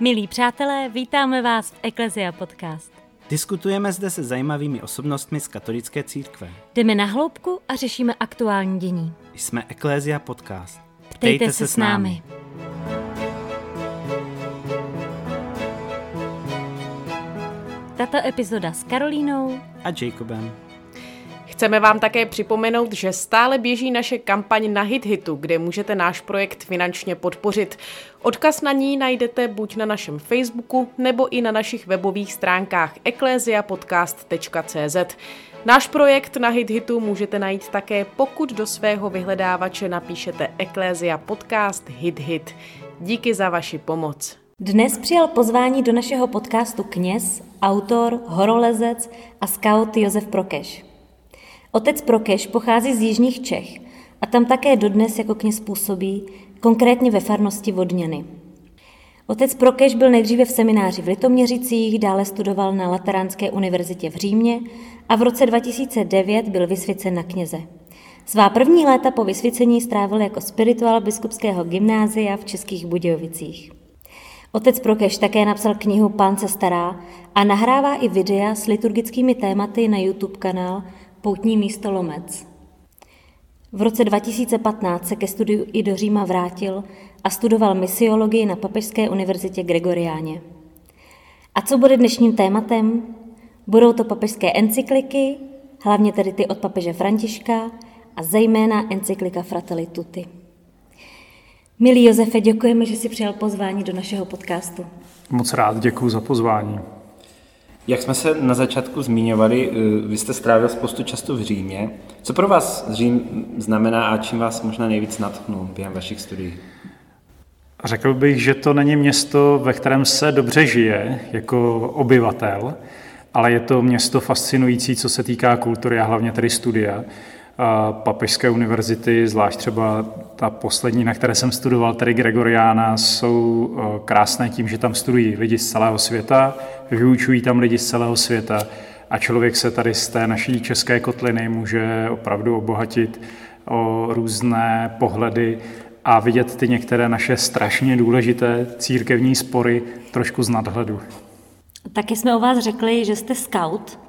Milí přátelé, vítáme vás v Ecclesia Podcast. Diskutujeme zde se zajímavými osobnostmi z katolické církve. Jdeme na hloubku a řešíme aktuální dění. Jsme Ecclesia Podcast. Ptejte, Ptejte se s námi. Tato epizoda s Karolínou a Jacobem. Chceme vám také připomenout, že stále běží naše kampaň na HitHitu, kde můžete náš projekt finančně podpořit. Odkaz na ní najdete buď na našem Facebooku, nebo i na našich webových stránkách ecclesiapodcast.cz. Náš projekt na HitHitu můžete najít také, pokud do svého vyhledávače napíšete Ecclesia Podcast HitHit. Díky za vaši pomoc. Dnes přijal pozvání do našeho podcastu kněz, autor, horolezec a scout Josef Prokeš. Otec Prokeš pochází z jižních Čech a tam také dodnes jako kněz působí, konkrétně ve farnosti Vodňany. Otec Prokeš byl nejdříve v semináři v Litoměřicích, dále studoval na Lateránské univerzitě v Římě a v roce 2009 byl vysvěcen na kněze. Svá první léta po vysvěcení strávil jako spirituál biskupského gymnázia v Českých Budějovicích. Otec Prokeš také napsal knihu Pán se stará a nahrává i videa s liturgickými tématy na YouTube kanál Poutní místo Lomec. V roce 2015 se ke studiu i do Říma vrátil a studoval misiologii na Papežské univerzitě Gregoriáně. A co bude dnešním tématem? Budou to papežské encykliky, hlavně tedy ty od papeže Františka a zejména encyklika Fratelli Tutti. Milý Josefe, děkujeme, že jsi přijal pozvání do našeho podcastu. Moc rád, děkuji za pozvání. Jak jsme se na začátku zmiňovali, eh, vy jste strávil spoustu času v Římě. Co pro vás Řím znamená a čím vás možná nejvíc natchnul během vašich studií? Řekl bych, že to není město, ve kterém se dobře žije jako obyvatel, ale je to město fascinující, co se týká kultury a hlavně tedy studia papežské univerzity, zvlášť třeba ta poslední, na které jsem studoval, tedy Gregoriána, jsou eh, krásné tím, že tam studují lidi z celého světa, vyučují tam lidi z celého světa a člověk se tady z té naší české kotliny může opravdu obohatit o různé pohledy a vidět ty některé naše strašně důležité církevní spory trošku z nadhledu. Taky jsme o vás řekli, že jste scout.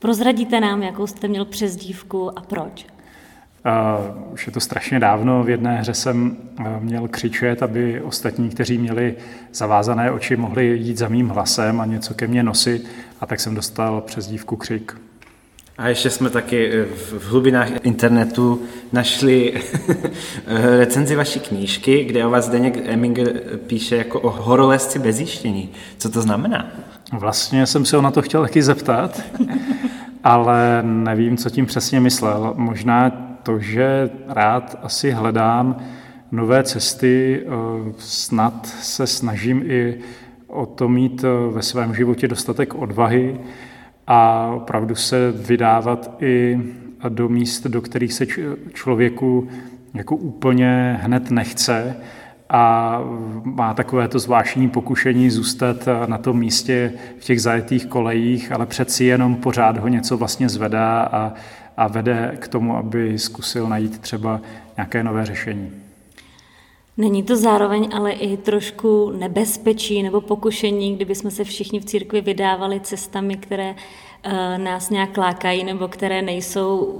Prozradíte nám, jakou jste měl přezdívku a proč? Uh, už je to strašně dávno. V jedné hře jsem uh, měl křičet, aby ostatní, kteří měli zavázané oči, mohli jít za mým hlasem a něco ke mně nosit. A tak jsem dostal přezdívku křik. A ještě jsme taky eh, v hlubinách internetu našli recenzi vaší knížky, kde o vás Zdeněk Eminger píše jako o horolezci bez jištění. Co to znamená? Vlastně jsem se ho na to chtěl taky zeptat, ale nevím, co tím přesně myslel. Možná to, že rád asi hledám nové cesty, eh, snad se snažím i o to mít eh, ve svém životě dostatek odvahy a opravdu se vydávat i do míst, do kterých se člověku jako úplně hned nechce, a má takové to zvláštní pokušení zůstat na tom místě v těch zajetých kolejích, ale přeci jenom pořád ho něco vlastně zvedá a, a vede k tomu, aby zkusil najít třeba nějaké nové řešení. Není to zároveň ale i trošku nebezpečí nebo pokušení, kdyby jsme se všichni v církvi vydávali cestami, které eh, nás nějak lákají nebo které nejsou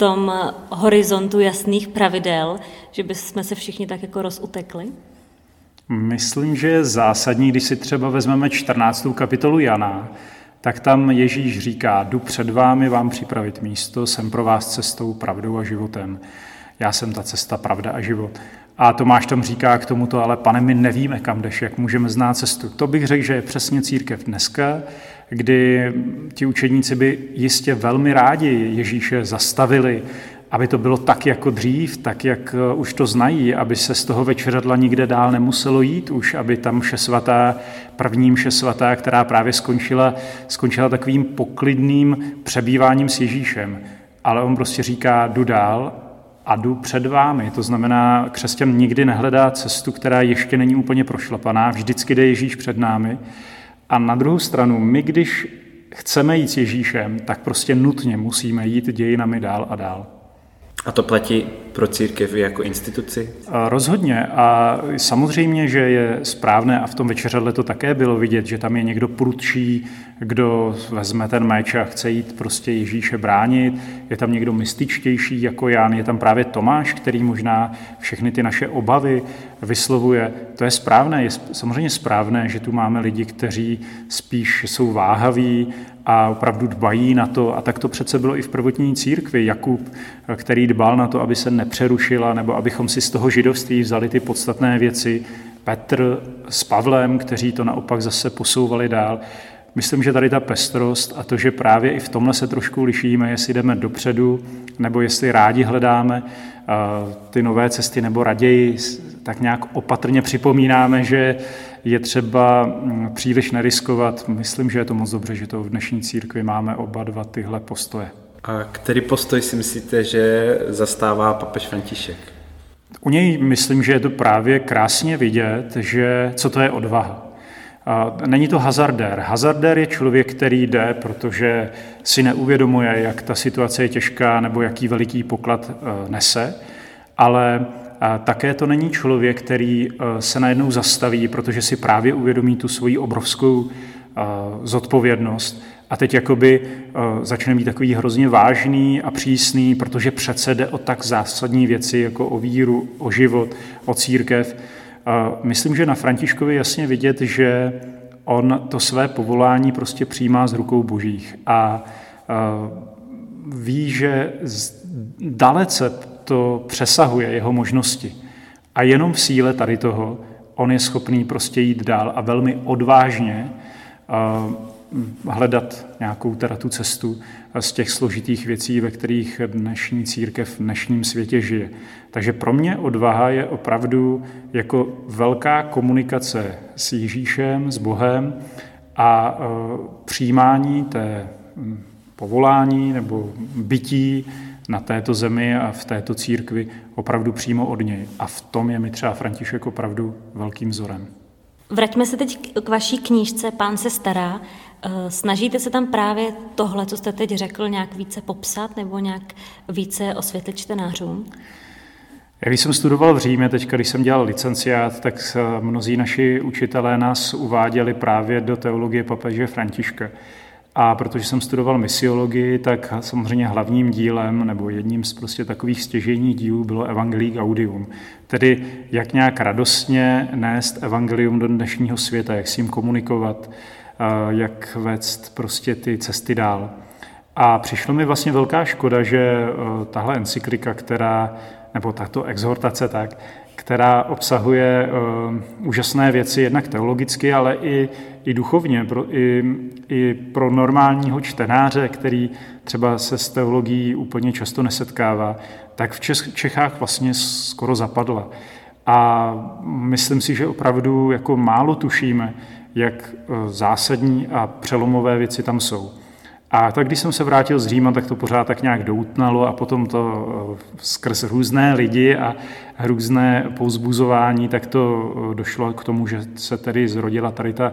tom horizontu jasných pravidel, že bychom se všichni tak jako rozutekli? Myslím, že je zásadní, když si třeba vezmeme 14. kapitolu Jana, tak tam Ježíš říká, jdu před vámi vám připravit místo, jsem pro vás cestou, pravdou a životem. Já jsem ta cesta, pravda a život. A Tomáš tam říká k tomuto, ale pane, my nevíme, kam jdeš, jak můžeme znát cestu. To bych řekl, že je přesně církev dneska, kdy ti učedníci by jistě velmi rádi Ježíše zastavili, aby to bylo tak jako dřív, tak jak eh, už to znají, aby se z toho večeradla nikde dál nemuselo jít už, aby tam mše svatá, první mše svatá, která právě skončila, skončila takovým poklidným přebýváním s Ježíšem. Ale on prostě říká, jdu dál a jdu před vámi. To znamená, křesťan nikdy nehledá cestu, která ještě není úplně prošlapaná, vždycky jde Ježíš před námi. A na druhou stranu, my když chceme jít s Ježíšem, tak prostě nutně musíme jít dějinami dál a dál. A to platí pro církev jako instituci? Rozhodně a samozřejmě, že je správné a v tom večeřadle to také bylo vidět, že tam je někdo prudší, kdo vezme ten meč a chce jít prostě Ježíše bránit, je tam někdo mystičtější jako Jan, je tam právě Tomáš, který možná všechny ty naše obavy vyslovuje. To je správné, je samozřejmě správné, že tu máme lidi, kteří spíš jsou váhaví a opravdu dbají na to. A tak to přece bylo i v prvotní církvi. Jakub, který dbal na to, aby se nepřerušila, nebo abychom si z toho židovství vzali ty podstatné věci. Petr s Pavlem, kteří to naopak zase posouvali dál. Myslím, že tady ta pestrost a to, že právě i v tomhle se trošku lišíme, jestli jdeme dopředu, nebo jestli rádi hledáme ty nové cesty, nebo raději tak nějak opatrně připomínáme, že je třeba mm, příliš neriskovat. Myslím, že je to moc dobře, že to v dnešní církvi máme oba dva tyhle postoje. A který postoj si myslíte, že zastává papež František? U něj myslím, že je to právě krásně vidět, že co to je odvaha. Není to hazardér. Hazardér je člověk, který jde, protože si neuvědomuje, jak ta situace je těžká nebo jaký veliký poklad e, nese, ale také to není člověk, který e, se najednou zastaví, protože si právě uvědomí tu svoji obrovskou e, zodpovědnost a teď jakoby začne být takový hrozně vážný a přísný, protože přece jde o tak zásadní věci, jako o víru, o život, o církev, Myslím, že na Františkovi jasně vidět, že on to své povolání prostě přijímá z rukou božích a ví, že dalece to přesahuje jeho možnosti. A jenom v síle tady toho on je schopný prostě jít dál a velmi odvážně hledat nějakou teda tu cestu z těch složitých věcí, ve kterých dnešní církev v dnešním světě žije. Takže pro mě odvaha je opravdu jako velká komunikace s Ježíšem, s Bohem a e, přijímání té povolání nebo bytí na této zemi a v této církvi opravdu přímo od něj. A v tom je mi třeba František opravdu velkým vzorem. Vraťme se teď k vaší knížce Pán se stará. Eh, snažíte se tam právě tohle, co jste teď řekl, nějak více popsat nebo nějak více osvětlit čtenářům? Já když jsem studoval v Římě, teď když jsem dělal licenciát, tak mnozí naši učitelé nás uváděli právě do teologie papeže Františka. A protože jsem studoval misiologii, tak samozřejmě hlavním dílem nebo jedním z prostě takových stěžejních dílů bylo Evangelii Gaudium. Tedy jak nějak radostně nést evangelium do dnešního světa, jak s ním komunikovat, jak vést prostě ty cesty dál. A přišlo mi vlastně velká škoda, že e, tahle encyklika, která, nebo tato exhortace tak, která obsahuje uh, úžasné věci jednak teologicky, ale i, i duchovně, pro, i, i pro normálního čtenáře, který třeba se s teologií úplně často nesetkává, tak v Čechách vlastně skoro zapadla. A myslím si, že opravdu jako málo tušíme, jak eh, zásadní a přelomové věci tam jsou. A tak když jsem se vrátil z Říma, tak to pořád tak nějak doutnalo a potom to eh, skrz různé lidi a různé pouzbuzování, tak to eh, došlo k tomu, že se tedy zrodila tady ta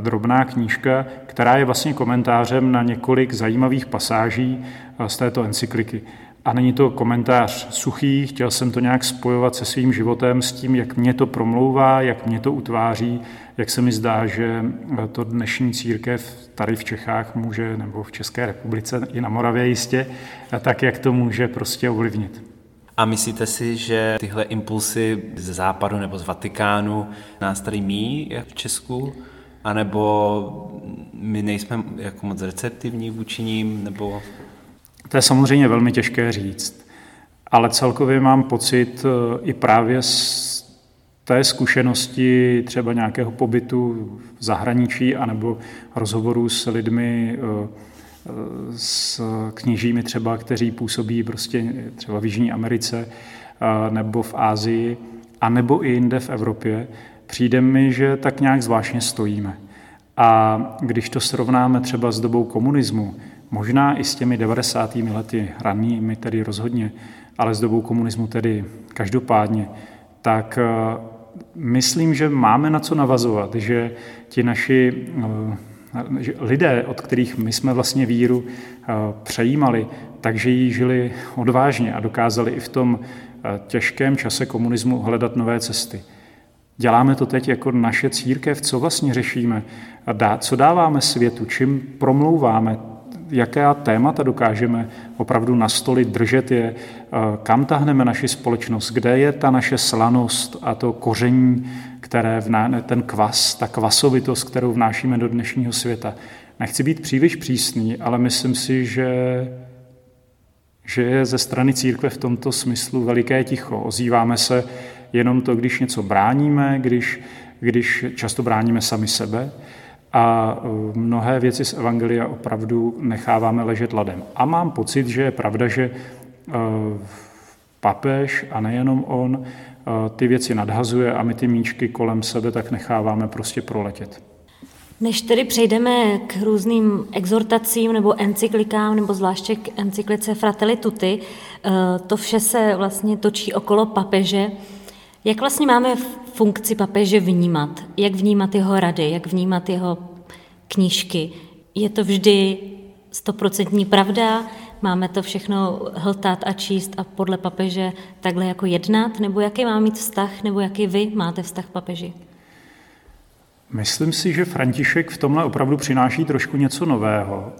drobná knížka, která je vlastně komentářem na několik zajímavých pasáží z této encykliky. A není to komentář suchý, chtěl jsem to nějak spojovat se svým životem, s tím, jak mě to promlouvá, jak mě to utváří, jak se mi zdá, že to dnešní církev tady v Čechách může, nebo v České republice, i na Moravě jistě, tak jak to může prostě ovlivnit. A myslíte si, že tyhle impulsy ze západu nebo z Vatikánu nás tady mí jak v Česku? A nebo my nejsme jako moc receptivní vůči ním, nebo to je samozřejmě velmi těžké říct, ale celkově mám pocit eh, i právě z té zkušenosti třeba nějakého pobytu v zahraničí anebo rozhovorů s lidmi, eh, s kněžími třeba, kteří působí prostě třeba v Jižní Americe nebo v Ázii, a nebo i jinde v Evropě, přijde mi, že tak nějak zvláštně stojíme. A když to srovnáme třeba s dobou komunismu, Možná i s těmi 90. lety, ranými tedy rozhodně, ale s dobou komunismu tedy každopádně, tak eh, myslím, že máme na co navazovat, že ti naši eh, že lidé, od kterých my jsme vlastně víru přejímali, takže ji žili odvážně a dokázali i v tom těžkém čase komunismu hledat nové cesty. Děláme to teď jako naše církev, co vlastně řešíme, a co dáváme světu, čím promlouváme, jaké témata dokážeme opravdu nastolit, držet je, kam tahneme naši společnost, kde je ta naše slanost a to koření, které vná, ten kvas, ta kvasovitost, kterou vnášíme do dnešního světa. Nechci být příliš přísný, ale myslím si, že že je ze strany církve v tomto smyslu veliké ticho. Ozýváme se jenom to, když něco bráníme, když, když často bráníme sami sebe a e, mnohé věci z Evangelia opravdu necháváme ležet ladem. A mám pocit, že je pravda, že e, papež a nejenom on e, ty věci nadhazuje a my ty míčky kolem sebe tak necháváme prostě proletět. Než tedy přejdeme k různým exhortacím nebo encyklikám, nebo zvláště k encyklice Fratelli Tutti, to vše se vlastně točí okolo papeže. Jak vlastně máme funkci papeže vnímat? Jak vnímat jeho rady? Jak vnímat jeho knížky? Je to vždy stoprocentní pravda? Máme to všechno hltat a číst a podle papeže takhle jako jednat? Nebo jaký má mít vztah, nebo jaký vy máte vztah k papeži? Myslím si, že František v tomhle opravdu přináší trošku něco nového.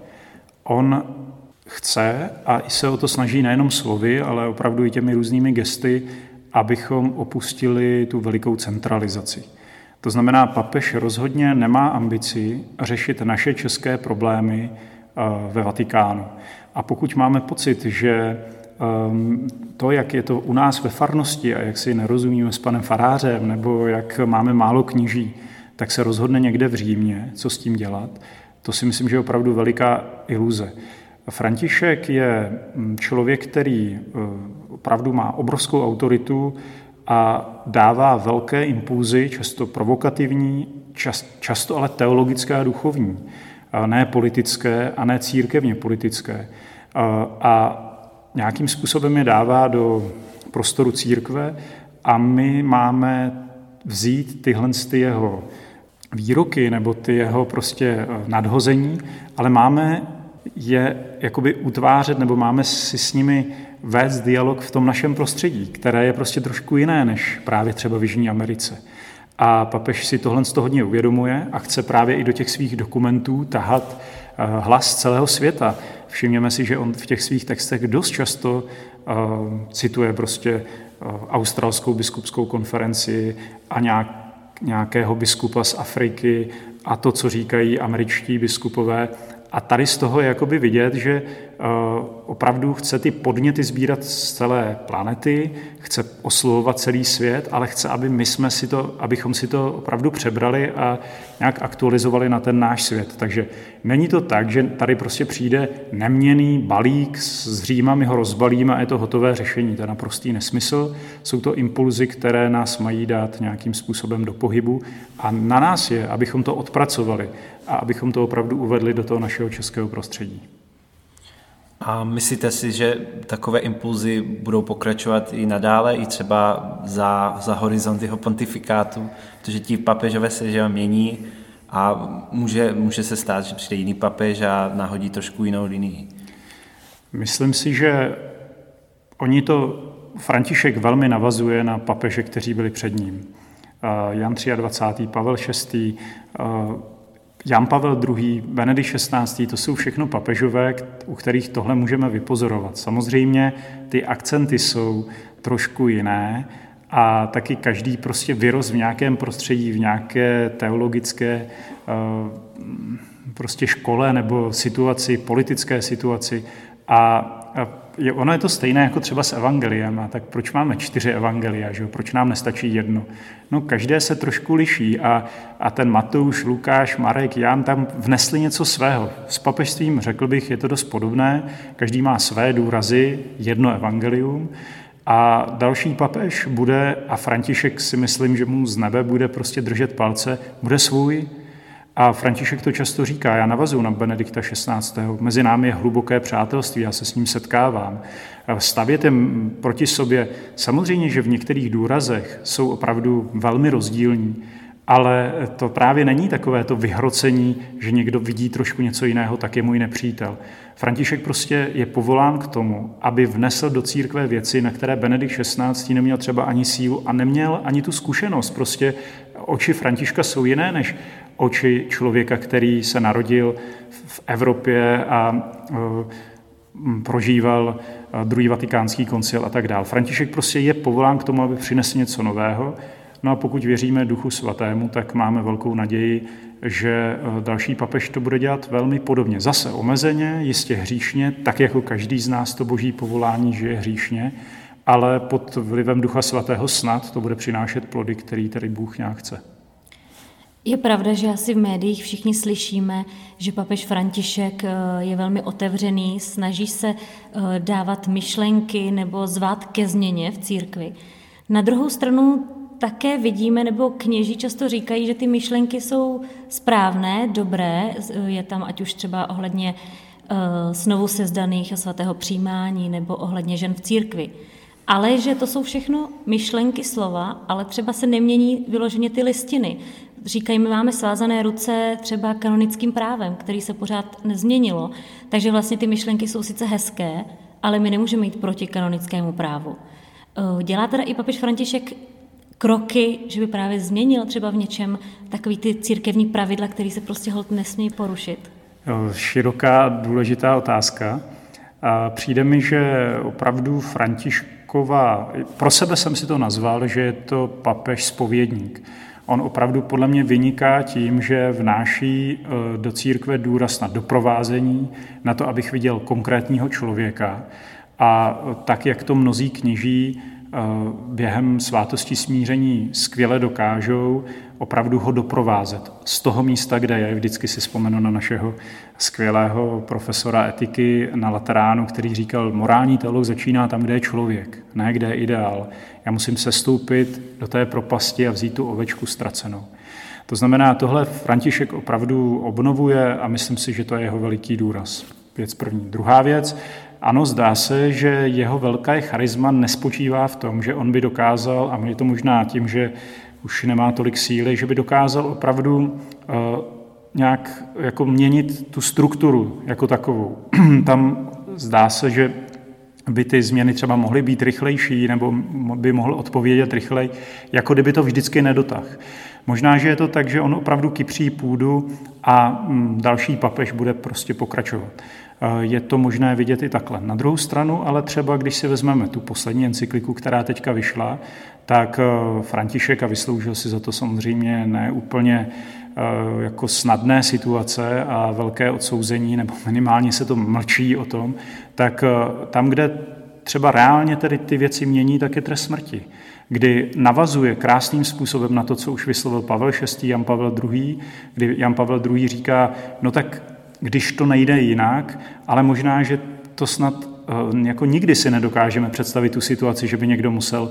On chce a i se o to snaží nejenom slovy, ale opravdu i těmi různými gesty abychom opustili tu velikou centralizaci. To znamená, papež rozhodně nemá ambici řešit naše české problémy eh, ve Vatikánu. A pokud máme pocit, že ehm, to, jak je to u nás ve farnosti a jak si nerozumíme s panem farářem, nebo jak máme málo kníží, tak se rozhodne někde v Římě, co s tím dělat, to si myslím, že je opravdu veliká iluze. František je mm, člověk, který eh, opravdu má obrovskou autoritu a dává velké impulzy, často provokativní, často ale teologické a duchovní, ne politické a ne církevně politické. A nějakým způsobem je dává do prostoru církve a my máme vzít tyhle ty jeho výroky nebo ty jeho prostě nadhození, ale máme je jakoby utvářet nebo máme si s nimi vést dialog v tom našem prostředí, které je prostě trošku jiné než právě třeba v Jižní Americe. A papež si tohle z toho hodně uvědomuje a chce právě i do těch svých dokumentů tahat eh, hlas celého světa. Všimněme si, že on v těch svých textech dost často uh, cituje prostě uh, australskou biskupskou konferenci a nějak, nějakého biskupa z Afriky a to, co říkají američtí biskupové a tady z toho je jakoby vidět, že opravdu chce ty podněty sbírat z celé planety, chce oslovovat celý svět, ale chce, aby my jsme si to, abychom si to opravdu přebrali a nějak aktualizovali na ten náš svět. Takže není to tak, že tady prostě přijde neměný balík s Říma, my ho rozbalíme a je to hotové řešení. To je naprostý nesmysl. Jsou to impulzy, které nás mají dát nějakým způsobem do pohybu a na nás je, abychom to odpracovali a abychom to opravdu uvedli do toho našeho českého prostředí. A myslíte si, že takové impulzy budou pokračovat i nadále, i třeba za, za horizont jeho pontifikátu, protože ti papežové se že mění a může, může se stát, že přijde jiný papež a nahodí trošku jinou linii. Myslím si, že oni to, František velmi navazuje na papeže, kteří byli před ním. Jan 23., Pavel VI., Jan Pavel II., Benedikt XVI., to jsou všechno papežové, u kterých tohle můžeme vypozorovat. Samozřejmě ty akcenty jsou trošku jiné a taky každý prostě vyrost v nějakém prostředí, v nějaké teologické eh, prostě škole nebo situaci, politické situaci a je, ono je to stejné jako třeba s evangeliem, a tak proč máme čtyři evangelia, že proč nám nestačí jedno? No každé se trošku liší a, a ten Matouš, Lukáš, Marek, Jan tam vnesli něco svého. S papežstvím, řekl bych, je to dost podobné, každý má své důrazy, jedno evangelium, a další papež bude, a František si myslím, že mu z nebe bude prostě držet palce, bude svůj, a František to často říká, já navazuju na Benedikta XVI. Mezi námi je hluboké přátelství, já se s ním setkávám. Stavěte proti sobě, samozřejmě, že v některých důrazech jsou opravdu velmi rozdílní, ale to právě není takové to vyhrocení, že někdo vidí trošku něco jiného, tak je můj nepřítel. František prostě je povolán k tomu, aby vnesl do církve věci, na které Benedikt XVI. neměl třeba ani sílu a neměl ani tu zkušenost. Prostě oči Františka jsou jiné než oči člověka, který se narodil v Evropě a e, prožíval e, druhý vatikánský koncil a tak dále. František prostě je povolán k tomu, aby přinesl něco nového. No a pokud věříme Duchu Svatému, tak máme velkou naději, že e, další papež to bude dělat velmi podobně. Zase omezeně, jistě hříšně, tak jako každý z nás to boží povolání žije hříšně, ale pod vlivem Ducha Svatého snad to bude přinášet plody, který tady Bůh nějak chce. Je pravda, že asi v médiích všichni slyšíme, že papež František eh, je velmi otevřený, snaží se eh, dávat myšlenky nebo zvát ke změně v církvi. Na druhou stranu také vidíme, nebo kněží často říkají, že ty myšlenky jsou správné, dobré, je tam ať už třeba ohledně snovu eh, sezdaných a svatého přijímání nebo ohledně žen v církvi. Ale že to jsou všechno myšlenky slova, ale třeba se nemění vyloženě ty listiny. Říkají, my máme svázané ruce třeba kanonickým právem, který se pořád nezměnilo. Takže vlastně ty myšlenky jsou sice hezké, ale my nemůžeme jít proti kanonickému právu. Eh, dělá teda i papež František kroky, že by právě změnil třeba v něčem takový ty církevní pravidla, který se prostě hold nesmí porušit? Široká, důležitá otázka. A přijde mi, že opravdu Františkova, pro sebe jsem si to nazval, že je to papež spovědník. On opravdu podle mě vyniká tím, že vnáší e, do církve důraz na doprovázení, na to, abych viděl konkrétního člověka. A tak, jak to mnozí kněží během svátosti smíření skvěle dokážou, opravdu ho doprovázet. Z toho místa, kde je, vždycky si vzpomenu na našeho skvělého profesora etiky na Lateránu, který říkal, morální teolog začíná tam, kde je člověk, ne kde je ideál. Já musím se stoupit do té propasti a vzít tu ovečku ztracenou. To znamená, tohle František opravdu obnovuje a myslím si, že to je jeho veliký důraz. Věc první. Druhá věc, ano, zdá se, že jeho velké charisma nespočívá v tom, že on by dokázal, a je to možná tím, že už nemá tolik síly, že by dokázal opravdu uh, nějak jako měnit tu strukturu jako takovou. Tam zdá se, že by ty změny třeba mohly být rychlejší nebo by mohl odpovědět rychleji, jako kdyby to vždycky nedotah. Možná, že je to tak, že on opravdu kypří půdu a mm, další papež bude prostě pokračovat. Eh, je to možné vidět i takhle. Na druhou stranu, ale třeba když si vezmeme tu poslední encykliku, která teďka vyšla, tak eh, František, a vysloužil si za to samozřejmě ne úplně jako snadné situace a velké odsouzení, nebo minimálně se to mlčí o tom, tak tam, kde třeba reálně tedy ty věci mění, tak je trest smrti, kdy navazuje krásným způsobem na to, co už vyslovil Pavel VI, Jan Pavel II, kdy Jan Pavel II říká, no tak když to nejde jinak, ale možná, že to snad eh, jako nikdy si nedokážeme představit tu situaci, že by někdo musel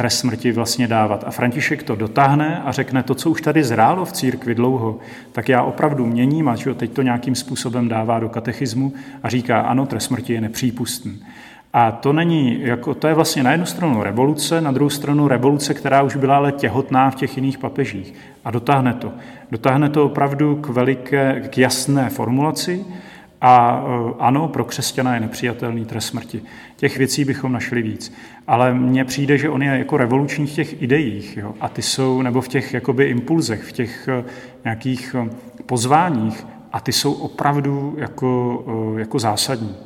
trest smrti vlastně dávat. A František to dotáhne a řekne to, co už tady zrálo v církvi dlouho, tak já opravdu měním a teď to nějakým způsobem dává do katechismu a říká, ano, trest smrti je nepřípustný. A to není, jako, to je vlastně na jednu stranu revoluce, na druhou stranu revoluce, která už byla ale těhotná v těch jiných papežích. A dotáhne to. Dotáhne to opravdu k veliké, k jasné formulaci a e, ano, pro křesťana je nepřijatelný trest smrti. Těch věcí bychom našli víc. Ale mně přijde, že on je jako revoluční v těch ideích, jo? a ty jsou, nebo v těch jakoby impulzech, v těch e, nějakých e, pozváních, a ty jsou opravdu jako, jako zásadní.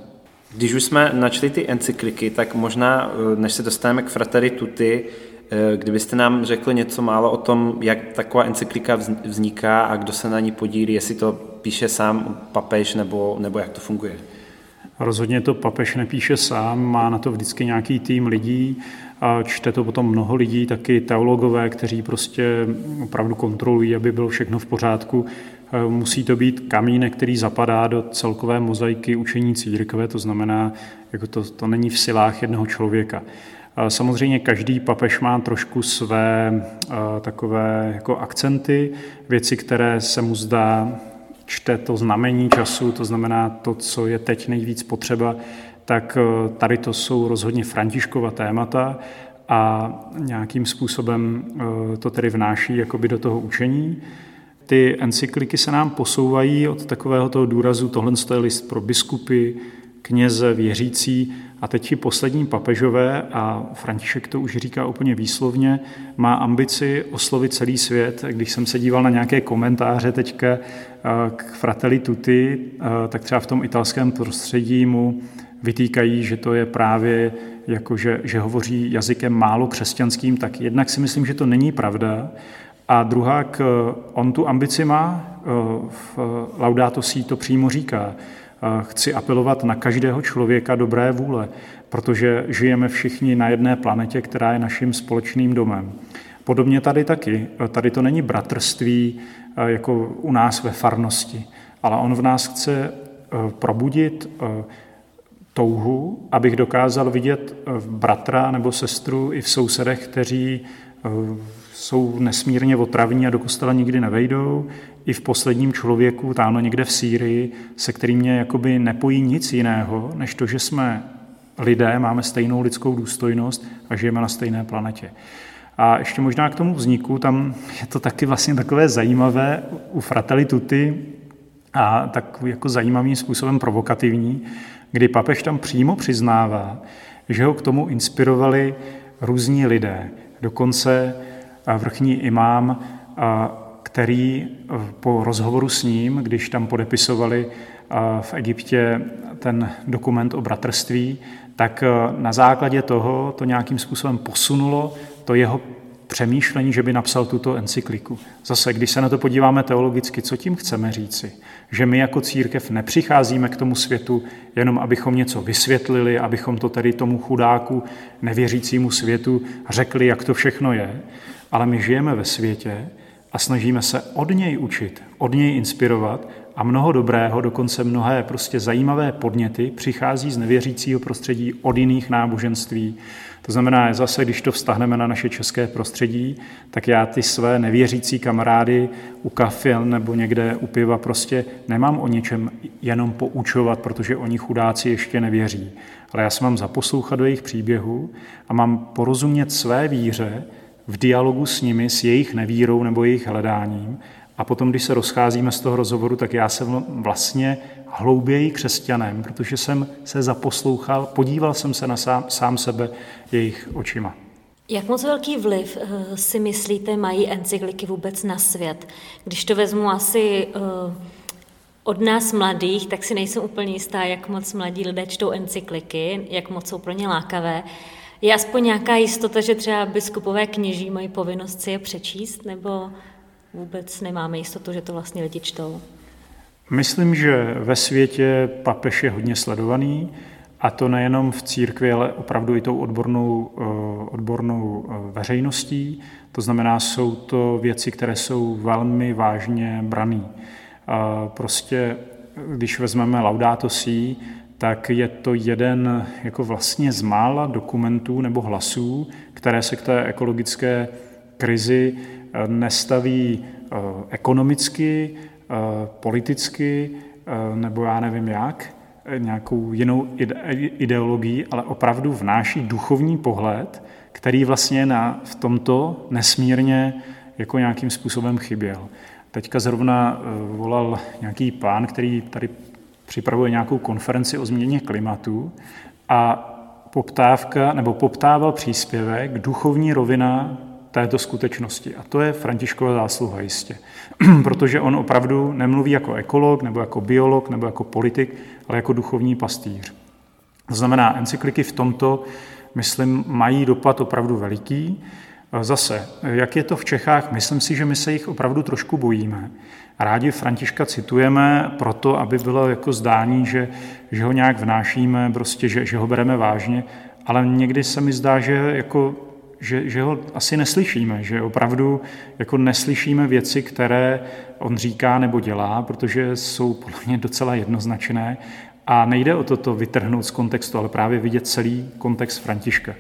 Když už jsme načli ty encykliky, tak možná, eh, než se dostaneme k Frateri Tutti, eh, kdybyste nám řekli něco málo o tom, jak taková encyklika vzniká a kdo se na ní podílí, jestli to píše sám papež nebo, nebo jak to funguje? Rozhodně to papež nepíše sám, má na to vždycky nějaký tým lidí a čte to potom mnoho lidí, taky teologové, kteří prostě opravdu kontrolují, aby bylo všechno v pořádku. Eh, musí to být kamínek, který zapadá do celkové mozaiky učení církve, to znamená, jako to, to není v silách jednoho člověka. Samozřejmě každý papež má trošku své eh, takové jako akcenty, věci, které se mu zdá, čte to znamení času, to znamená to, co je teď nejvíc potřeba, tak eh, tady to jsou rozhodně Františkova témata a nějakým způsobem to tedy vnáší jakoby do toho učení. Ty encykliky se nám posouvají od takového toho důrazu, tohle je list pro biskupy, kněze, věřící a teď i poslední papežové, a František to už říká úplně výslovně, má ambici oslovit celý svět. Když jsem se díval na nějaké komentáře teďka eh, k Fratelli Tutti, eh, tak třeba v tom italském prostředí mu vytýkají, že to je právě jako, že, že hovoří jazykem málo křesťanským, tak jednak si myslím, že to není pravda. A druhá, on tu ambici má, eh, v Laudato si to přímo říká, chci apelovat na každého člověka dobré vůle, protože žijeme všichni na jedné planetě, která je naším společným domem. Podobně tady taky. Tady to není bratrství jako u nás ve farnosti, ale on v nás chce probudit touhu, abych dokázal vidět bratra nebo sestru i v sousedech, kteří jsou nesmírně otravní a do kostela nikdy nevejdou, i v posledním člověku, tamhle někde v Sýrii, se kterým mě jakoby nepojí nic jiného, než to, že jsme lidé, máme stejnou lidskou důstojnost a žijeme na stejné planetě. A ještě možná k tomu vzniku, tam je to taky vlastně takové zajímavé u Fratelli Tutti a tak jako zajímavým způsobem provokativní, kdy papež tam přímo přiznává, že ho k tomu inspirovali různí lidé. Dokonce vrchní imám který po rozhovoru s ním, když tam podepisovali v Egyptě ten dokument o bratrství, tak na základě toho to nějakým způsobem posunulo to jeho přemýšlení, že by napsal tuto encykliku. Zase, když se na to podíváme teologicky, co tím chceme říci? Že my jako církev nepřicházíme k tomu světu jenom, abychom něco vysvětlili, abychom to tedy tomu chudáku, nevěřícímu světu řekli, jak to všechno je, ale my žijeme ve světě, a snažíme se od něj učit, od něj inspirovat a mnoho dobrého, dokonce mnohé prostě zajímavé podněty přichází z nevěřícího prostředí od jiných náboženství. To znamená, zase, když to vztahneme na naše české prostředí, tak já ty své nevěřící kamarády u kafe nebo někde u piva prostě nemám o něčem jenom poučovat, protože oni chudáci ještě nevěří. Ale já se mám zaposlouchat do jejich příběhu a mám porozumět své víře, v dialogu s nimi, s jejich nevírou nebo jejich hledáním. A potom, když se rozcházíme z toho rozhovoru, tak já jsem vlastně hlouběji křesťanem, protože jsem se zaposlouchal, podíval jsem se na sám, sám sebe jejich očima. Jak moc velký vliv uh, si myslíte mají encykliky vůbec na svět? Když to vezmu asi uh, od nás mladých, tak si nejsem úplně jistá, jak moc mladí lidé čtou encykliky, jak moc jsou pro ně lákavé. Je aspoň nějaká jistota, že třeba biskupové kněží mají povinnost si je přečíst, nebo vůbec nemáme jistotu, že to vlastně lidi čtou? Myslím, že ve světě papež je hodně sledovaný, a to nejenom v církvi, ale opravdu i tou odbornou, eh, odbornou eh, veřejností. To znamená, jsou to věci, které jsou velmi vážně braný. Prostě, když vezmeme Laudato Si, tak je to jeden jako vlastně z mála dokumentů nebo hlasů, které se k té ekologické krizi eh, nestaví eh, ekonomicky, eh, politicky nebo já nevím jak, nějakou jinou ideologii, ale opravdu vnáší duchovní pohled, který vlastně na, v tomto nesmírně jako nějakým způsobem chyběl. Teďka zrovna volal nějaký pán, který tady připravuje nějakou konferenci o změně klimatu a poptávka nebo poptával příspěvek duchovní rovina této skutečnosti. A to je Františkova zásluha jistě. Protože on opravdu nemluví jako ekolog, nebo jako biolog, nebo jako politik, ale jako duchovní pastýř. To znamená, encykliky v tomto, myslím, mají dopad opravdu veliký. Zase, jak je to v Čechách, myslím si, že my se jich opravdu trošku bojíme. Rádi Františka citujeme proto, aby bylo jako zdání, že, že ho nějak vnášíme, prostě, že, že ho bereme vážně, ale někdy se mi zdá, že, jako, že, že ho asi neslyšíme, že opravdu jako neslyšíme věci, které on říká nebo dělá, protože jsou podle mě docela jednoznačné a nejde o to, to vytrhnout z kontextu, ale právě vidět celý kontext Františka.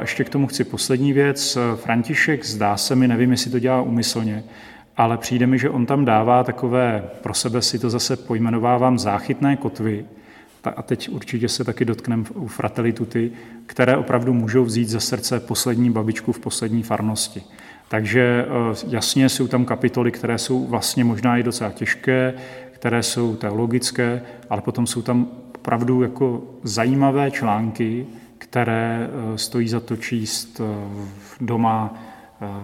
Ještě k tomu chci poslední věc. František, zdá se mi, nevím, jestli to dělá umyslně, ale přijde mi, že on tam dává takové, pro sebe si to zase pojmenovávám, záchytné kotvy, a teď určitě se taky dotkneme u Fratelli Tutti, které opravdu můžou vzít ze srdce poslední babičku v poslední farnosti. Takže eh, jasně jsou tam kapitoly, které jsou vlastně možná i docela těžké, které jsou teologické, ale potom jsou tam opravdu jako zajímavé články, které eh, stojí za to číst doma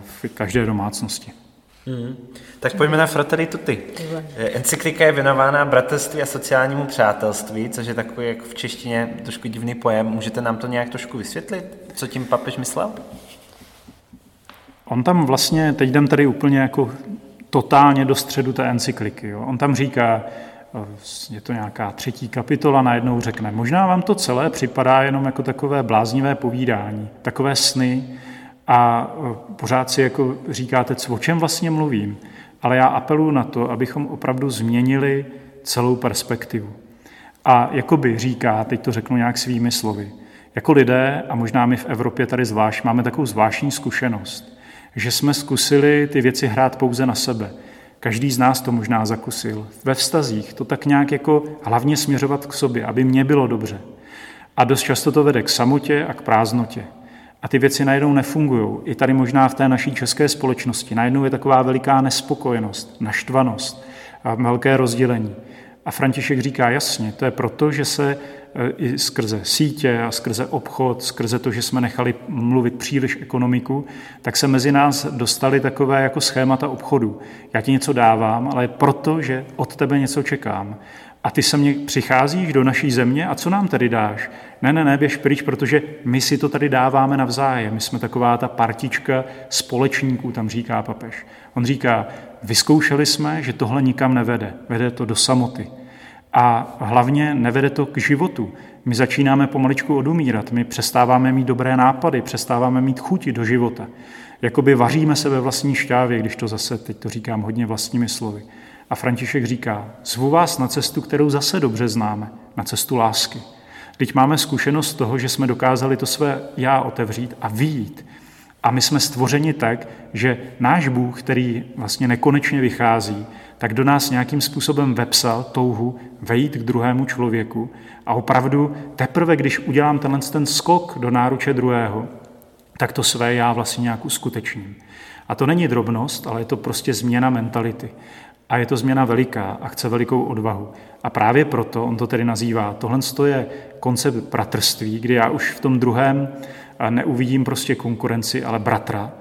v každé domácnosti. Mm. Tak pojďme na Fratelli Tutti. Encyklika je věnována bratrství a sociálnímu přátelství, což je takový jak v češtině trošku divný pojem. Můžete nám to nějak trošku vysvětlit, co tím papež myslel? On tam vlastně, teď jdem tady úplně jako totálně do středu té encykliky. Jo. On tam říká, je to nějaká třetí kapitola, najednou řekne, možná vám to celé připadá jenom jako takové bláznivé povídání, takové sny, a e, pořád si jako říkáte, o čem vlastně mluvím. Ale já apeluji na to, abychom opravdu změnili celou perspektivu. A jakoby říká, teď to řeknu nějak svými slovy, jako lidé, a možná my v Evropě tady zvlášť, máme takovou zvláštní zkušenost, že jsme zkusili ty věci hrát pouze na sebe. Každý z nás to možná zakusil. Ve vztazích to tak nějak jako hlavně směřovat k sobě, aby mě bylo dobře. A dost často to vede k samotě a k prázdnotě. A ty věci najednou nefungují. I tady možná v té naší české společnosti najednou je taková veliká nespokojenost, naštvanost a velké rozdělení. A František říká jasně, to je proto, že se e, i skrze sítě a skrze obchod, skrze to, že jsme nechali mluvit příliš ekonomiku, tak se mezi nás dostali takové jako schémata obchodu. Já ti něco dávám, ale proto, že od tebe něco čekám. A ty se mě přicházíš do naší země a co nám tady dáš? Ne, ne, ne, běž pryč, protože my si to tady dáváme navzájem. My jsme taková ta partička společníků, tam říká papež. On říká, vyzkoušeli jsme, že tohle nikam nevede. Vede to do samoty. A hlavně nevede to k životu. My začínáme pomaličku odumírat, my přestáváme mít dobré nápady, přestáváme mít chuti do života. Jakoby vaříme se ve vlastní šťávě, když to zase, teď to říkám hodně vlastními slovy. A František říká, zvu vás na cestu, kterou zase dobře známe, na cestu lásky. Teď máme zkušenost toho, že jsme dokázali to své já otevřít a výjít. A my jsme stvořeni tak, že náš Bůh, který vlastně nekonečně vychází, tak do nás nějakým způsobem vepsal touhu vejít k druhému člověku a opravdu teprve, když udělám tenhle ten skok do náruče druhého, tak to své já vlastně nějak uskutečním. A to není drobnost, ale je to prostě změna mentality. A je to změna veliká a chce velikou odvahu. A právě proto on to tedy nazývá. Tohle je koncept bratrství, kdy já už v tom druhém neuvidím prostě konkurenci, ale bratra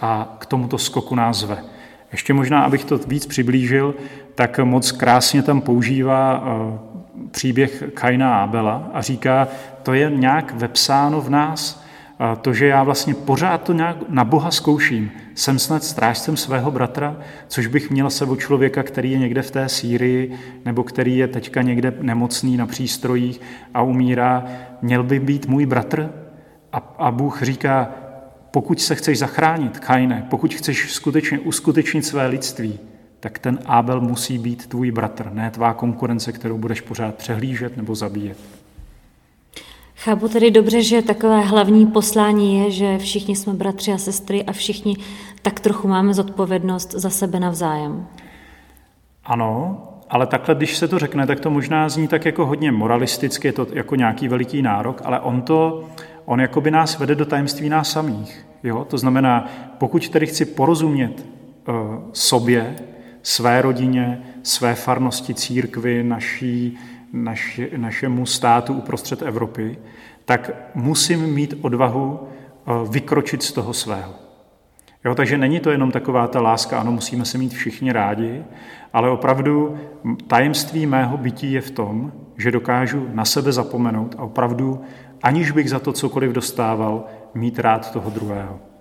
a, k tomuto skoku nás zve. Ještě možná, abych to víc přiblížil, tak moc krásně tam používá příběh Kaina a Abela a říká, to je nějak vepsáno v nás, to, že já vlastně pořád to nějak na Boha zkouším. Jsem snad strážcem svého bratra, což bych měl se o člověka, který je někde v té Sýrii, nebo který je teďka někde nemocný na přístrojích a umírá. Měl by být můj bratr? A, a Bůh říká, pokud se chceš zachránit, Kajne, pokud chceš skutečně uskutečnit své lidství, tak ten Abel musí být tvůj bratr, ne tvá konkurence, kterou budeš pořád přehlížet nebo zabíjet. Chápu tedy dobře, že takové hlavní poslání je, že všichni jsme bratři a sestry a všichni tak trochu máme zodpovědnost za sebe navzájem. Ano, ale takhle, když se to řekne, tak to možná zní tak jako hodně moralisticky, je to jako nějaký veliký nárok, ale on to, on jako by nás vede do tajemství nás samých. Jo? To znamená, pokud tedy chci porozumět uh, sobě, své rodině, své farnosti, církvy, naší, naši, našemu státu uprostřed Evropy, tak musím mít odvahu eh, vykročit z toho svého. Jo, takže není to jenom taková ta láska, ano, musíme se mít všichni rádi, ale opravdu tajemství mého bytí je v tom, že dokážu na sebe zapomenout a opravdu, aniž bych za to cokoliv dostával, mít rád toho druhého.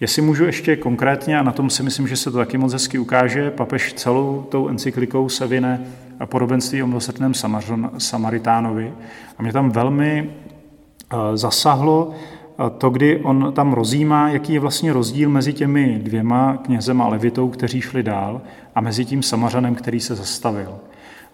Jestli můžu ještě konkrétně, a na tom si myslím, že se to taky moc hezky ukáže, papež celou tou encyklikou se vyne podobenství o milosrdném Samaritánovi. A mě tam velmi eh, zasahlo eh, to, kdy on tam rozjímá, jaký je vlastně rozdíl mezi těmi dvěma knězem a levitou, kteří šli dál, a mezi tím Samařanem, který se zastavil.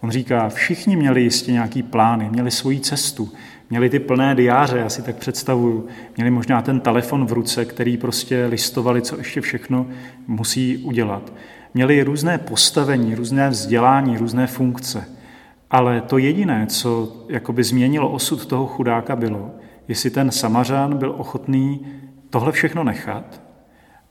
On říká, všichni měli jistě nějaký plány, měli svoji cestu, měli ty plné diáře, já si tak představuju, měli možná ten telefon v ruce, který prostě listovali, co ještě všechno musí udělat. Měli různé postavení, různé vzdělání, různé funkce. Ale to jediné, co jakoby změnilo osud toho chudáka, bylo, jestli ten samařán byl ochotný tohle všechno nechat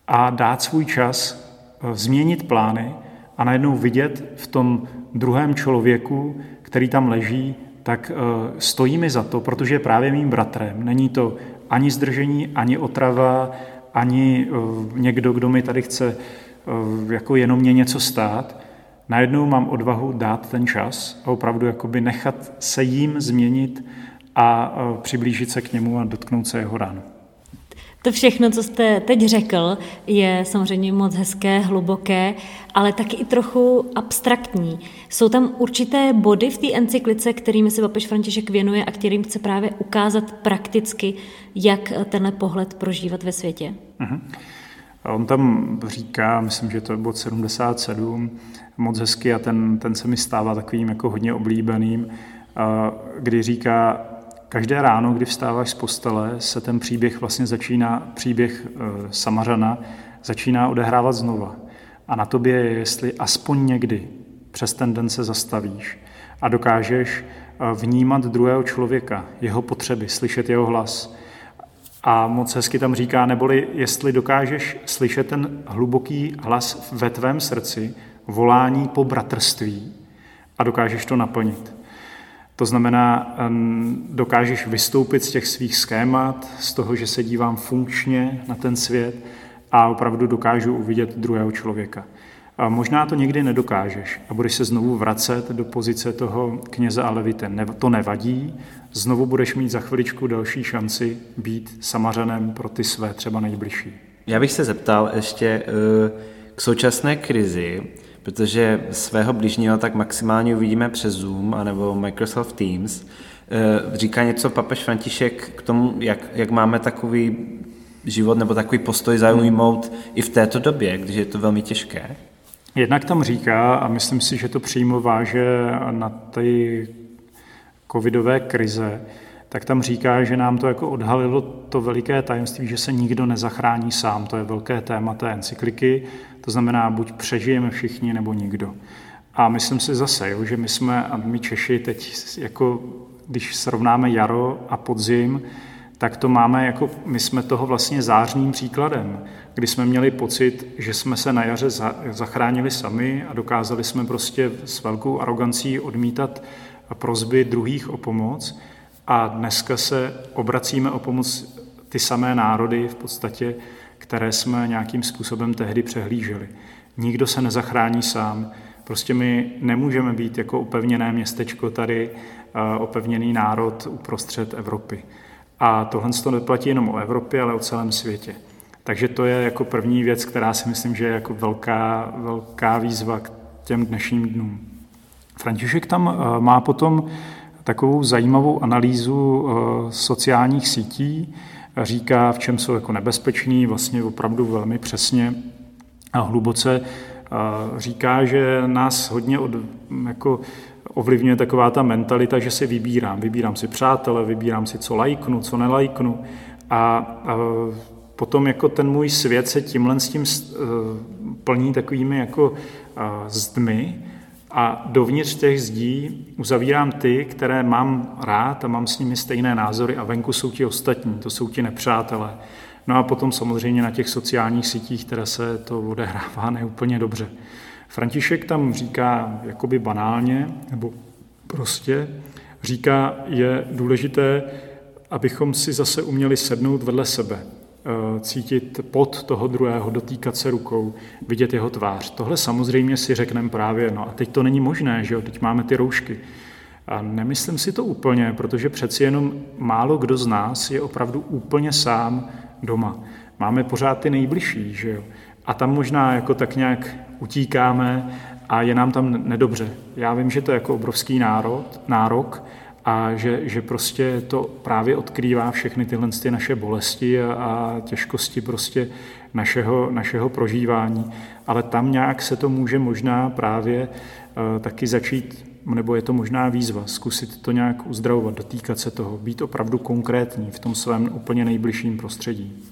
a dát svůj čas, eh, změnit plány a najednou vidět v tom druhém člověku, který tam leží, tak eh, stojí mi za to, protože je právě mým bratrem. Není to ani zdržení, ani otrava, ani eh, někdo, kdo mi tady chce jako jenom mě něco stát. Najednou mám odvahu dát ten čas a opravdu jakoby nechat se jim změnit a přiblížit se k němu a dotknout se jeho ránu. To všechno, co jste teď řekl, je samozřejmě moc hezké, hluboké, ale taky i trochu abstraktní. Jsou tam určité body v té encyklice, kterými se papež František věnuje a kterým chce právě ukázat prakticky, jak tenhle pohled prožívat ve světě. Uh-huh. On tam říká, myslím, že to je bod 77, moc hezky a ten, ten se mi stává takovým jako hodně oblíbeným, kdy říká, Každé ráno, kdy vstáváš z postele, se ten příběh vlastně začíná, příběh e, Samařana, začíná odehrávat znova. A na tobě je, jestli aspoň někdy přes ten den se zastavíš a dokážeš e, vnímat druhého člověka, jeho potřeby, slyšet jeho hlas. A moc hezky tam říká, neboli jestli dokážeš slyšet ten hluboký hlas ve tvém srdci, volání po bratrství a dokážeš to naplnit. To znamená, dokážeš vystoupit z těch svých schémat, z toho, že se dívám funkčně na ten svět a opravdu dokážu uvidět druhého člověka. A možná to někdy nedokážeš a budeš se znovu vracet do pozice toho kněze a levite. To nevadí, znovu budeš mít za chviličku další šanci být samařenem pro ty své třeba nejbližší. Já bych se zeptal ještě eh, k současné krizi protože svého blížního tak maximálně uvidíme přes Zoom anebo Microsoft Teams. Eh, říká něco papež František k tomu, jak, jak máme takový život nebo takový postoj zaujmout i v této době, když je to velmi těžké? Jednak tam říká, a myslím si, že to přímo váže na ty covidové krize, tak tam říká, že nám to jako odhalilo to veliké tajemství, že se nikdo nezachrání sám. To je velké téma té encykliky. To znamená, buď přežijeme všichni, nebo nikdo. A myslím si zase, jo, že my jsme, a my Češi teď, jako když srovnáme jaro a podzim, tak to máme jako, my jsme toho vlastně zářným příkladem, kdy jsme měli pocit, že jsme se na jaře zachránili sami a dokázali jsme prostě s velkou arogancí odmítat prozby druhých o pomoc a dneska se obracíme o pomoc ty samé národy v podstatě, které jsme nějakým způsobem tehdy přehlíželi. Nikdo se nezachrání sám. Prostě my nemůžeme být jako upevněné městečko tady, eh, opevněný národ uprostřed Evropy. A tohle to neplatí jenom o Evropě, ale o celém světě. Takže to je jako první věc, která si myslím, že je jako velká, velká výzva k těm dnešním dnům. František tam eh, má potom takovou zajímavou analýzu eh, sociálních sítí, říká, v čem jsou jako nebezpeční, vlastně opravdu velmi přesně a hluboce říká, že nás hodně od, jako ovlivňuje taková ta mentalita, že si vybírám. Vybírám si přátele, vybírám si, co lajknu, co nelajknu. A, a potom jako ten můj svět se tímhle s tím e, plní takovými jako zdmi, a dovnitř těch zdí uzavírám ty, které mám rád a mám s nimi stejné názory a venku jsou ti ostatní, to jsou ti nepřátelé. No a potom samozřejmě na těch sociálních sítích, které se to odehrává neúplně dobře. František tam říká jakoby banálně, nebo prostě říká, je důležité, abychom si zase uměli sednout vedle sebe, cítit pod toho druhého, dotýkat se rukou, vidět jeho tvář. Tohle samozřejmě si řekneme právě, no a teď to není možné, že jo, teď máme ty roušky. A nemyslím si to úplně, protože přeci jenom málo kdo z nás je opravdu úplně sám doma. Máme pořád ty nejbližší, že jo. A tam možná jako tak nějak utíkáme a je nám tam nedobře. Já vím, že to je jako obrovský národ, nárok, a že, že prostě to právě odkrývá všechny tyhle ty naše bolesti a, a těžkosti prostě našeho, našeho prožívání. Ale tam nějak se to může možná právě uh, taky začít, nebo je to možná výzva, zkusit to nějak uzdravovat, dotýkat se toho, být opravdu konkrétní v tom svém úplně nejbližším prostředí.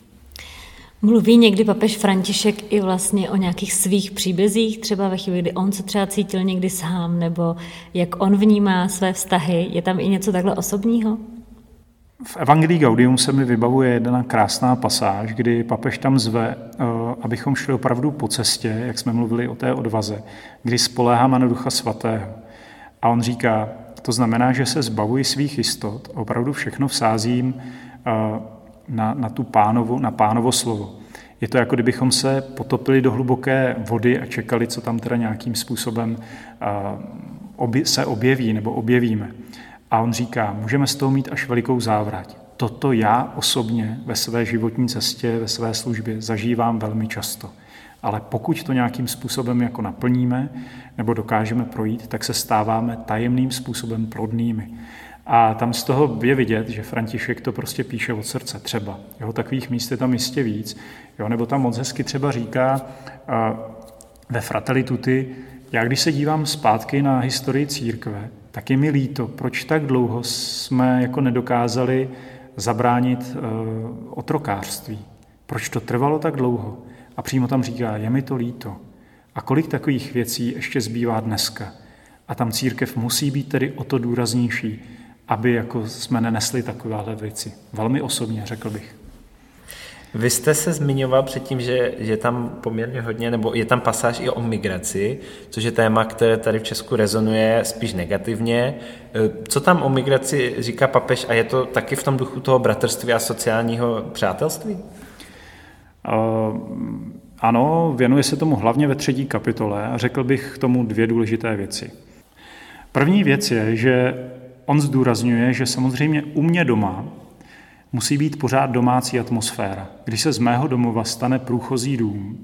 Mluví někdy papež František i vlastně o nějakých svých příbězích, třeba ve chvíli, kdy on se třeba cítil někdy sám, nebo jak on vnímá své vztahy. Je tam i něco takhle osobního? V Evangelii Gaudium se mi vybavuje jedna krásná pasáž, kdy papež tam zve, eh, abychom šli opravdu po cestě, jak jsme mluvili o té odvaze, kdy spoléháme na Ducha Svatého. A on říká, to znamená, že se zbavuji svých jistot, opravdu všechno vsázím eh, na, na tu pánovu, na pánovo slovo. Je to jako kdybychom se potopili do hluboké vody a čekali, co tam teda nějakým způsobem se objeví nebo objevíme. A on říká, můžeme z toho mít až velikou závrať. Toto já osobně ve své životní cestě, ve své službě zažívám velmi často. Ale pokud to nějakým způsobem jako naplníme nebo dokážeme projít, tak se stáváme tajemným způsobem plodnými. A tam z toho je vidět, že František to prostě píše od srdce třeba. Jo, takových míst je tam jistě víc. Jo, nebo tam moc hezky třeba říká uh, ve Fratelli Tutti, já když se dívám zpátky na historii církve, tak je mi líto, proč tak dlouho jsme jako nedokázali zabránit uh, otrokářství. Proč to trvalo tak dlouho? A přímo tam říká, je mi to líto. A kolik takových věcí ještě zbývá dneska? A tam církev musí být tedy o to důraznější, aby jako jsme nenesli takovéhle věci. Velmi osobně, řekl bych. Vy jste se zmiňoval předtím, že je tam poměrně hodně, nebo je tam pasáž i o migraci, což je téma, které tady v Česku rezonuje spíš negativně. Co tam o migraci říká papež a je to taky v tom duchu toho bratrství a sociálního přátelství? Uh, ano, věnuje se tomu hlavně ve třetí kapitole a řekl bych k tomu dvě důležité věci. První věc je, že on zdůrazňuje, že samozřejmě u mě doma musí být pořád domácí atmosféra. Když se z mého domova stane průchozí dům,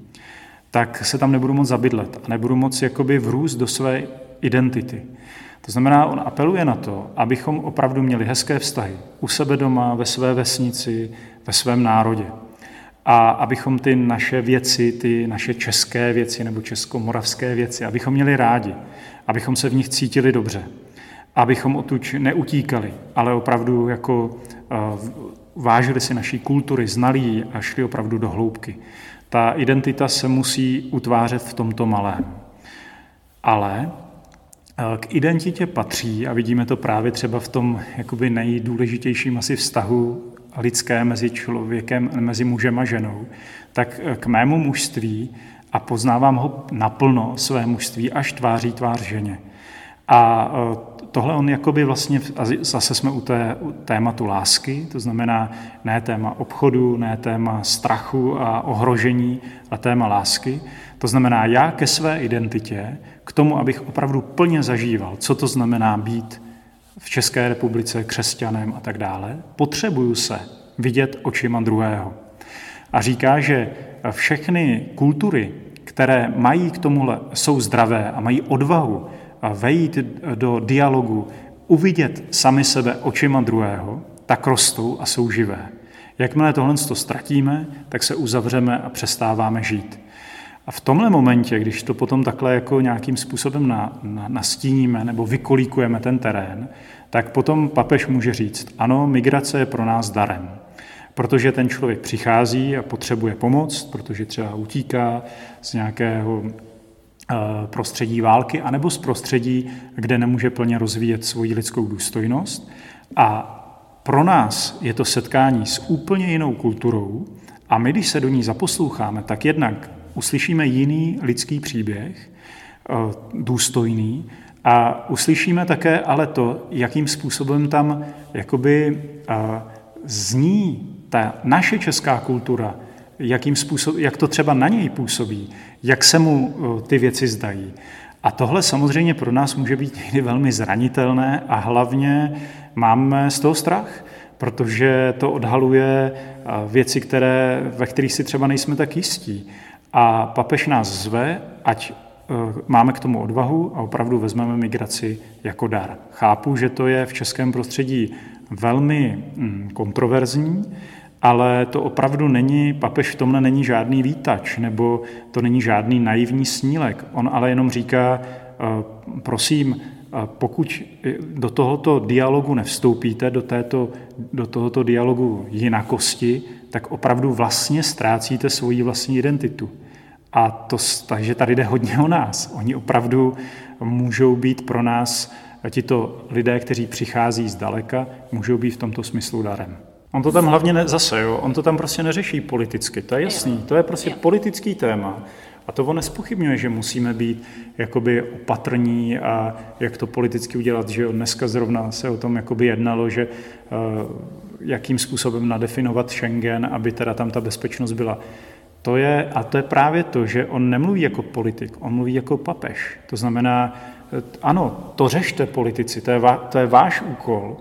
tak se tam nebudu moc zabydlet a nebudu moc jakoby vrůst do své identity. To znamená, on apeluje na to, abychom opravdu měli hezké vztahy u sebe doma, ve své vesnici, ve svém národě. A abychom ty naše věci, ty naše české věci nebo českomoravské věci, abychom měli rádi, abychom se v nich cítili dobře abychom otuč neutíkali, ale opravdu jako eh, vážili si naší kultury, znali a šli opravdu do hloubky. Ta identita se musí utvářet v tomto malém. Ale eh, k identitě patří, a vidíme to právě třeba v tom jakoby nejdůležitějším asi vztahu lidské mezi člověkem, mezi mužem a ženou, tak eh, k mému mužství a poznávám ho naplno své mužství až tváří tvář ženě. A tohle on jakoby vlastně, zase jsme u té u tématu lásky, to znamená ne téma obchodu, ne téma strachu a ohrožení, ale téma lásky. To znamená já ke své identitě, k tomu, abych opravdu plně zažíval, co to znamená být v České republice křesťanem a tak dále, potřebuju se vidět očima druhého. A říká, že všechny kultury, které mají k tomuhle, jsou zdravé a mají odvahu vejít do dialogu, uvidět sami sebe očima druhého, tak rostou a jsou živé. Jakmile tohle to ztratíme, tak se uzavřeme a přestáváme žít. A v tomhle momentě, když to potom takhle jako nějakým způsobem na, na, nastíníme nebo vykolíkujeme ten terén, tak potom papež může říct, ano, migrace je pro nás darem. Protože ten člověk přichází a potřebuje pomoc, protože třeba utíká z nějakého prostředí války, anebo z prostředí, kde nemůže plně rozvíjet svoji lidskou důstojnost. A pro nás je to setkání s úplně jinou kulturou a my, když se do ní zaposloucháme, tak jednak uslyšíme jiný lidský příběh, eh, důstojný, a uslyšíme také ale to, jakým způsobem tam jakoby eh, zní ta naše česká kultura, jakým způsob, jak to třeba na něj působí, jak se mu ty věci zdají. A tohle samozřejmě pro nás může být někdy velmi zranitelné a hlavně máme z toho strach, protože to odhaluje věci, které, ve kterých si třeba nejsme tak jistí. A papež nás zve, ať máme k tomu odvahu a opravdu vezmeme migraci jako dar. Chápu, že to je v českém prostředí velmi mm, kontroverzní, ale to opravdu není, papež v tomhle není žádný výtač, nebo to není žádný naivní snílek. On ale jenom říká, eh, prosím, eh, pokud do tohoto dialogu nevstoupíte, do, této, do tohoto dialogu jinakosti, tak opravdu vlastně ztrácíte svoji vlastní identitu. A to, takže tady jde hodně o nás. Oni opravdu můžou být pro nás, tito lidé, kteří přichází zdaleka, můžou být v tomto smyslu darem. On to tam hlavně ne, zase, jo, on to tam prostě neřeší politicky, to je jasný, to je prostě politický téma. A to on nespochybňuje, že musíme být jakoby opatrní a jak to politicky udělat, že jo, dneska zrovna se o tom jakoby jednalo, že uh, jakým způsobem nadefinovat Schengen, aby teda tam ta bezpečnost byla. To je, a to je právě to, že on nemluví jako politik, on mluví jako papež. To znamená, eh, ano, to řešte politici, to je, va, to je váš úkol,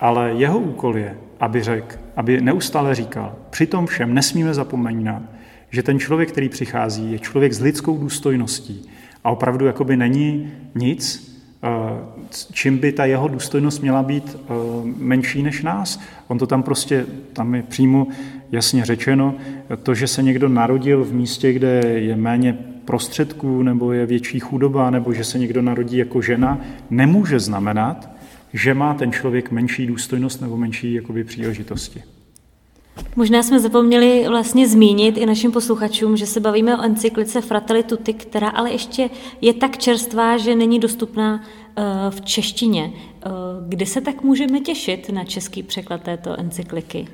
ale jeho úkol je, aby řekl, aby neustále říkal, při tom všem nesmíme zapomínat, že ten člověk, který přichází, je člověk s lidskou důstojností a opravdu jakoby není nic, eh, čím by ta jeho důstojnost měla být eh, menší než nás. On to tam prostě, tam je přímo jasně řečeno, to, že se někdo narodil v místě, kde je méně prostředků, nebo je větší chudoba, nebo že se někdo narodí jako žena, nemůže znamenat, že má ten člověk menší důstojnost nebo menší jakoby, příležitosti. Možná jsme zapomněli vlastně zmínit i našim posluchačům, že se bavíme o encyklice Fratelli Tutti, která ale ještě je tak čerstvá, že není dostupná eh, v češtině. Eh, kdy se tak můžeme těšit na český překlad této encykliky?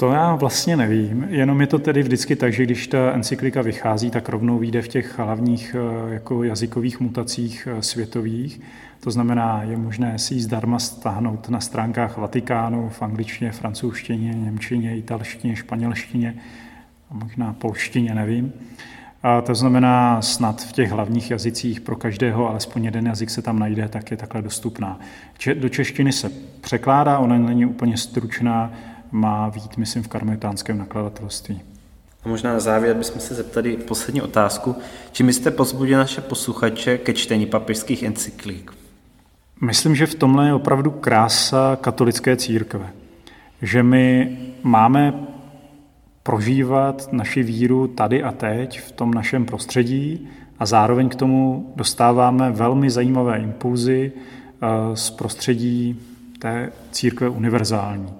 To já vlastně nevím, jenom je to tedy vždycky tak, že když ta encyklika vychází, tak rovnou vyjde v těch hlavních eh, jako jazykových mutacích světových. To znamená, je možné si ji zdarma stáhnout na stránkách Vatikánu v angličtině, francouzštině, němčině, italštině, španělštině a možná polštině, nevím. A to znamená, snad v těch hlavních jazycích pro každého alespoň jeden jazyk se tam najde, tak je takhle dostupná. Do češtiny se překládá, ona není úplně stručná, má vít, myslím, v karmelitánském nakladatelství. A možná na závěr bychom se zeptali poslední otázku. Čím byste pozbudili naše posluchače ke čtení papežských encyklik? Myslím, že v tomhle je opravdu krása katolické církve. Že my máme prožívat naši víru tady a teď v tom našem prostředí a zároveň k tomu dostáváme velmi zajímavé impulzy eh, z prostředí té církve univerzální.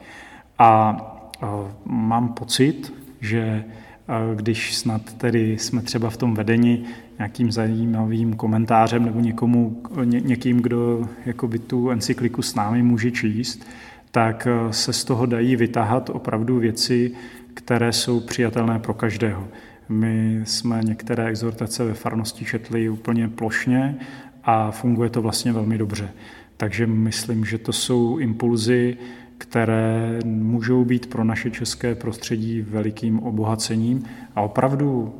A eh, mám pocit, že když snad tedy jsme třeba v tom vedení nějakým zajímavým komentářem nebo někomu, ně, někým, kdo jakoby tu encykliku s námi může číst, tak eh, se z toho dají vytáhat opravdu věci, které jsou přijatelné pro každého. My jsme některé exhortace ve farnosti četli úplně plošně a funguje to vlastně velmi dobře. Takže myslím, že to jsou impulzy, které můžou být pro naše české prostředí velikým obohacením a opravdu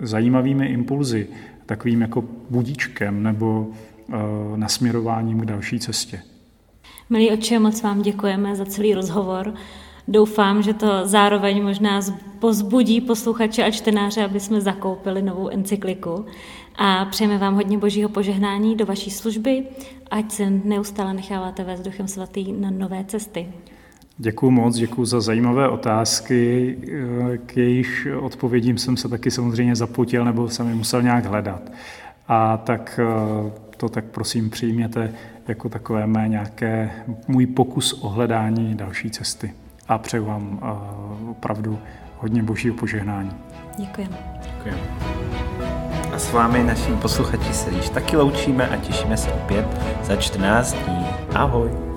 zajímavými impulzy, takovým jako budíčkem nebo nasměrováním k další cestě. Milí oče, moc vám děkujeme za celý rozhovor. Doufám, že to zároveň možná pozbudí posluchače a čtenáře, aby jsme zakoupili novou encykliku. A přejeme vám hodně božího požehnání do vaší služby, ať se neustále necháváte vést Duchem Svatý na nové cesty. Děkuji moc, děkuji za zajímavé otázky. K jejich odpovědím jsem se taky samozřejmě zapotil nebo jsem je musel nějak hledat. A tak eh, to tak prosím přijměte jako takové mé nějaké můj pokus o hledání další cesty. A přeju vám eh, opravdu hodně božího požehnání. Děkujeme. Děkujeme. A s vámi, našimi posluchači, se již taky loučíme a těšíme se opět za 14 dní. Ahoj.